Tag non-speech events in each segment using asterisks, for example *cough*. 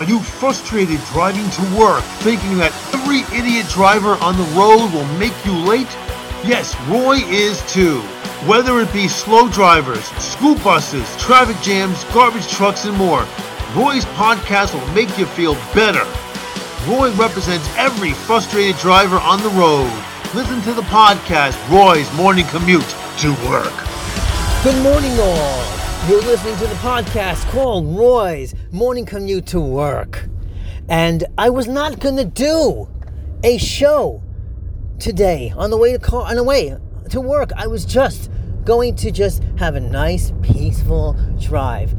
Are you frustrated driving to work, thinking that every idiot driver on the road will make you late? Yes, Roy is too. Whether it be slow drivers, school buses, traffic jams, garbage trucks, and more, Roy's podcast will make you feel better. Roy represents every frustrated driver on the road. Listen to the podcast, Roy's Morning Commute to Work. Good morning, all. You're listening to the podcast called Roy's Morning Commute to Work. And I was not going to do a show today on the way to car on the way to work. I was just going to just have a nice peaceful drive.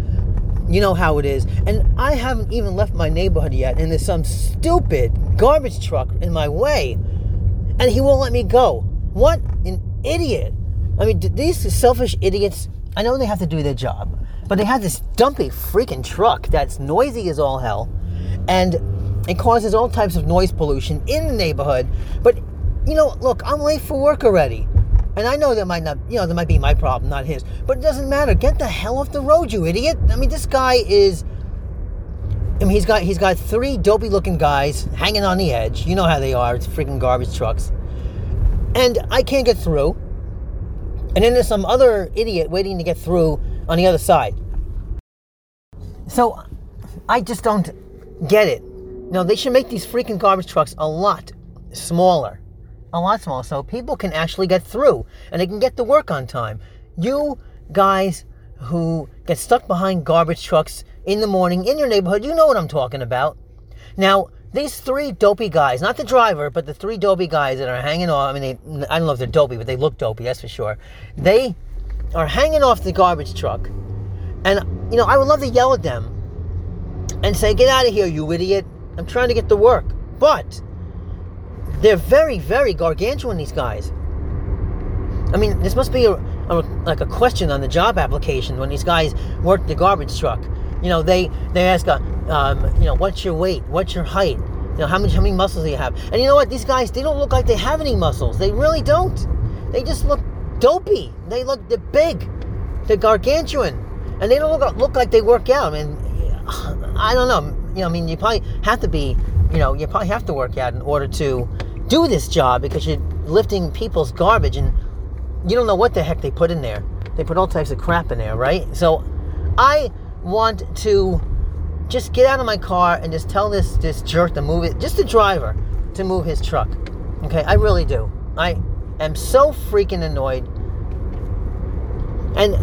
You know how it is. And I haven't even left my neighborhood yet and there's some stupid garbage truck in my way and he won't let me go. What an idiot. I mean, these selfish idiots I know they have to do their job, but they have this dumpy freaking truck that's noisy as all hell, and it causes all types of noise pollution in the neighborhood. But you know, look, I'm late for work already. And I know that might not, you know, that might be my problem, not his. But it doesn't matter. Get the hell off the road, you idiot. I mean, this guy is I mean, he's got he's got three dopey looking guys hanging on the edge. You know how they are. It's freaking garbage trucks. And I can't get through. And then there's some other idiot waiting to get through on the other side. So I just don't get it. No, they should make these freaking garbage trucks a lot smaller. A lot smaller so people can actually get through and they can get to work on time. You guys who get stuck behind garbage trucks in the morning in your neighborhood, you know what I'm talking about. Now, these three dopey guys, not the driver, but the three dopey guys that are hanging off. I mean, they, I don't know if they're dopey, but they look dopey, that's for sure. They are hanging off the garbage truck. And, you know, I would love to yell at them and say, Get out of here, you idiot. I'm trying to get to work. But they're very, very gargantuan, these guys. I mean, this must be a, a, like a question on the job application when these guys work the garbage truck. You know, they they ask, uh, um, you know, what's your weight? What's your height? You know, how many how many muscles do you have? And you know what? These guys, they don't look like they have any muscles. They really don't. They just look dopey. They look they're big. They're gargantuan, and they don't look look like they work out. I mean, *sighs* I don't know. You know, I mean, you probably have to be. You know, you probably have to work out in order to do this job because you're lifting people's garbage and you don't know what the heck they put in there. They put all types of crap in there, right? So I want to just get out of my car and just tell this this jerk to move it, just the driver to move his truck. Okay, I really do. I am so freaking annoyed. And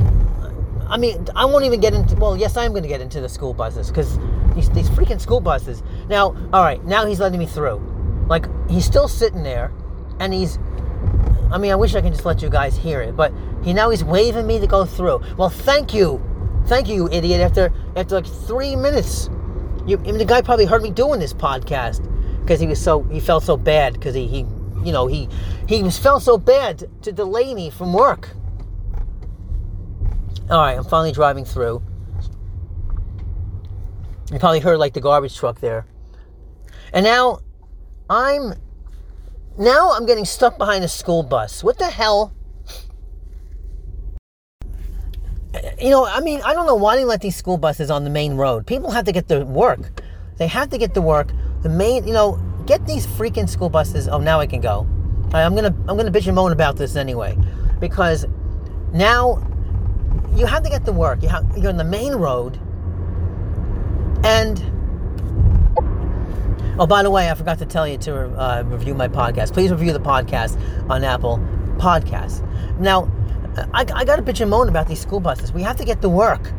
I mean, I won't even get into. Well, yes, I am going to get into the school buses because these these freaking school buses. Now, all right, now he's letting me through. Like he's still sitting there, and he's. I mean, I wish I could just let you guys hear it, but he now he's waving me to go through. Well, thank you Thank you, you idiot. After after like three minutes, you, I mean, the guy probably heard me doing this podcast because he was so he felt so bad because he, he you know he he was felt so bad to, delay me from work. All right, I'm finally driving through. You probably heard like the garbage truck there, and now I'm now I'm getting stuck behind a school bus. What the hell? You know, I mean, I don't know why they let these school buses on the main road. People have to get to work. They have to get to work. The main, you know, get these freaking school buses. Oh, now I can go. I'm gonna, I'm gonna bitch and moan about this anyway, because now you have to get to work. You have, you're on the main road, and oh, by the way, I forgot to tell you to uh, review my podcast. Please review the podcast on Apple Podcasts. Now I, I got to bitch and moan about these school buses. We have to get to work.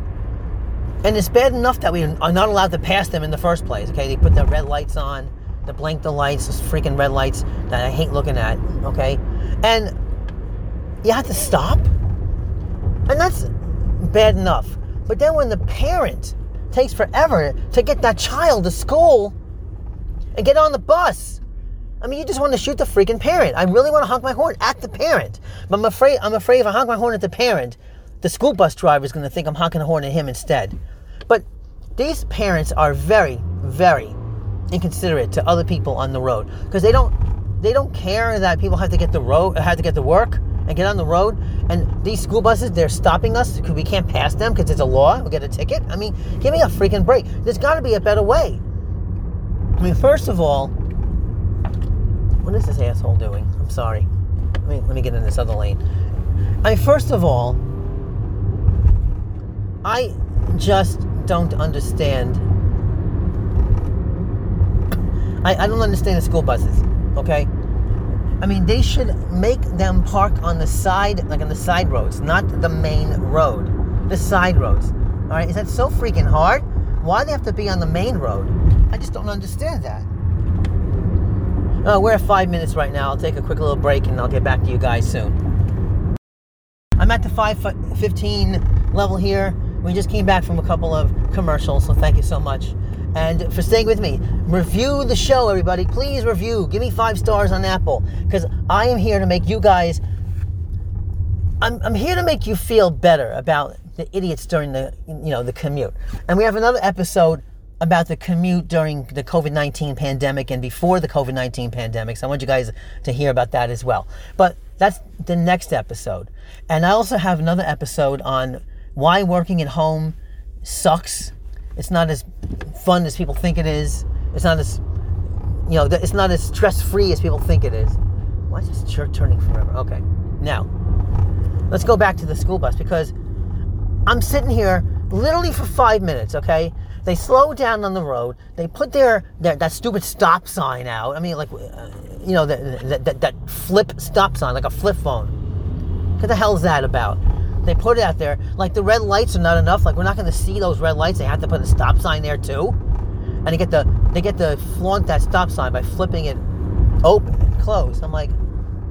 And it's bad enough that we are not allowed to pass them in the first place. Okay, they put the red lights on, the blink the lights, those freaking red lights that I hate looking at. Okay, and you have to stop, and that's bad enough. But then when the parent takes forever to get that child to school and get on the bus, I mean, you just want to shoot the freaking parent. I really want to honk my horn at the parent. But I'm afraid, I'm afraid if I honk my horn at the parent, the school bus driver is going to think I'm honking a horn at him instead. But these parents are very, very inconsiderate to other people on the road because they don't, they don't care that people have to get the road, have to get to work and get on the road. And these school buses, they're stopping us because we can't pass them because it's a law. We'll get a ticket. I mean, give me a freaking break. There's got to be a better way. I mean, first of all, is this asshole doing? I'm sorry. Let me, let me get in this other lane. I first of all, I just don't understand. I, I don't understand the school buses, okay? I mean, they should make them park on the side, like on the side roads, not the main road. The side roads. All right, is that so freaking hard? Why do they have to be on the main road? I just don't understand that. Uh, we're at five minutes right now. I'll take a quick little break and I'll get back to you guys soon. I'm at the 515 level here. We just came back from a couple of commercials, so thank you so much. And for staying with me, review the show, everybody. Please review. Give me five stars on Apple because I am here to make you guys. I'm, I'm here to make you feel better about the idiots during the you know the commute. And we have another episode about the commute during the COVID 19 pandemic and before the COVID 19 pandemic. So I want you guys to hear about that as well. But that's the next episode. And I also have another episode on why working at home sucks. It's not as fun as people think it is. It's not as, you know, it's not as stress free as people think it is. Why is this shirt turning forever? Okay. Now, let's go back to the school bus because I'm sitting here literally for five minutes, okay? They slow down on the road. They put their, their that stupid stop sign out. I mean, like, uh, you know, that, that, that flip stop sign, like a flip phone. What the hell is that about? They put it out there. Like the red lights are not enough. Like we're not going to see those red lights. They have to put a stop sign there too. And they get the they get to flaunt that stop sign by flipping it open and closed. I'm like,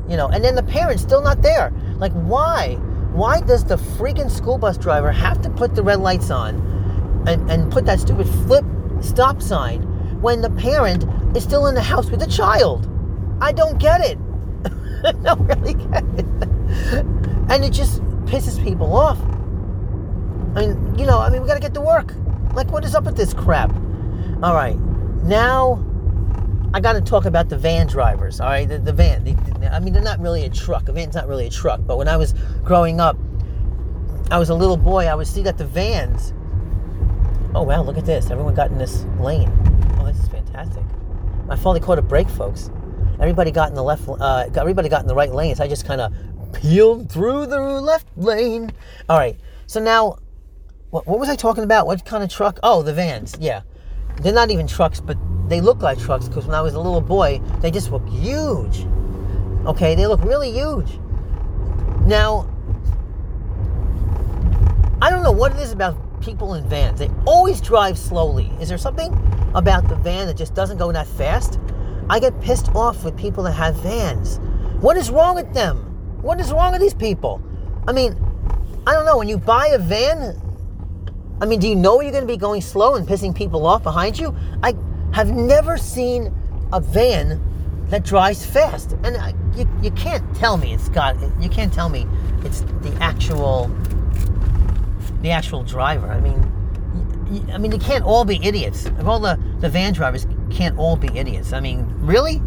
you know, and then the parents still not there. Like why? Why does the freaking school bus driver have to put the red lights on and, and put that stupid flip stop sign when the parent is still in the house with the child? I don't get it. *laughs* I don't really get it. And it just pisses people off. I mean, you know, I mean, we got to get to work. Like, what is up with this crap? All right, now I got to talk about the van drivers. All right, the, the van. The, the, I mean, they're not really a truck. A van's not really a truck. But when I was growing up, I was a little boy. I would see that the vans. Oh wow, look at this! Everyone got in this lane. Oh, this is fantastic. I finally caught a break, folks. Everybody got in the left. Uh, everybody got in the right lane. So I just kind of peeled through the left lane. All right. So now, what, what was I talking about? What kind of truck? Oh, the vans. Yeah. They're not even trucks, but they look like trucks because when I was a little boy, they just look huge. Okay, they look really huge. Now, I don't know what it is about people in vans. They always drive slowly. Is there something about the van that just doesn't go that fast? I get pissed off with people that have vans. What is wrong with them? What is wrong with these people? I mean, I don't know. When you buy a van, I mean, do you know you're going to be going slow and pissing people off behind you? I have never seen a van that drives fast, and I, you, you can't tell me it's got. You can't tell me it's the actual the actual driver. I mean, I mean, they can't all be idiots. If all the, the van drivers can't all be idiots. I mean, really?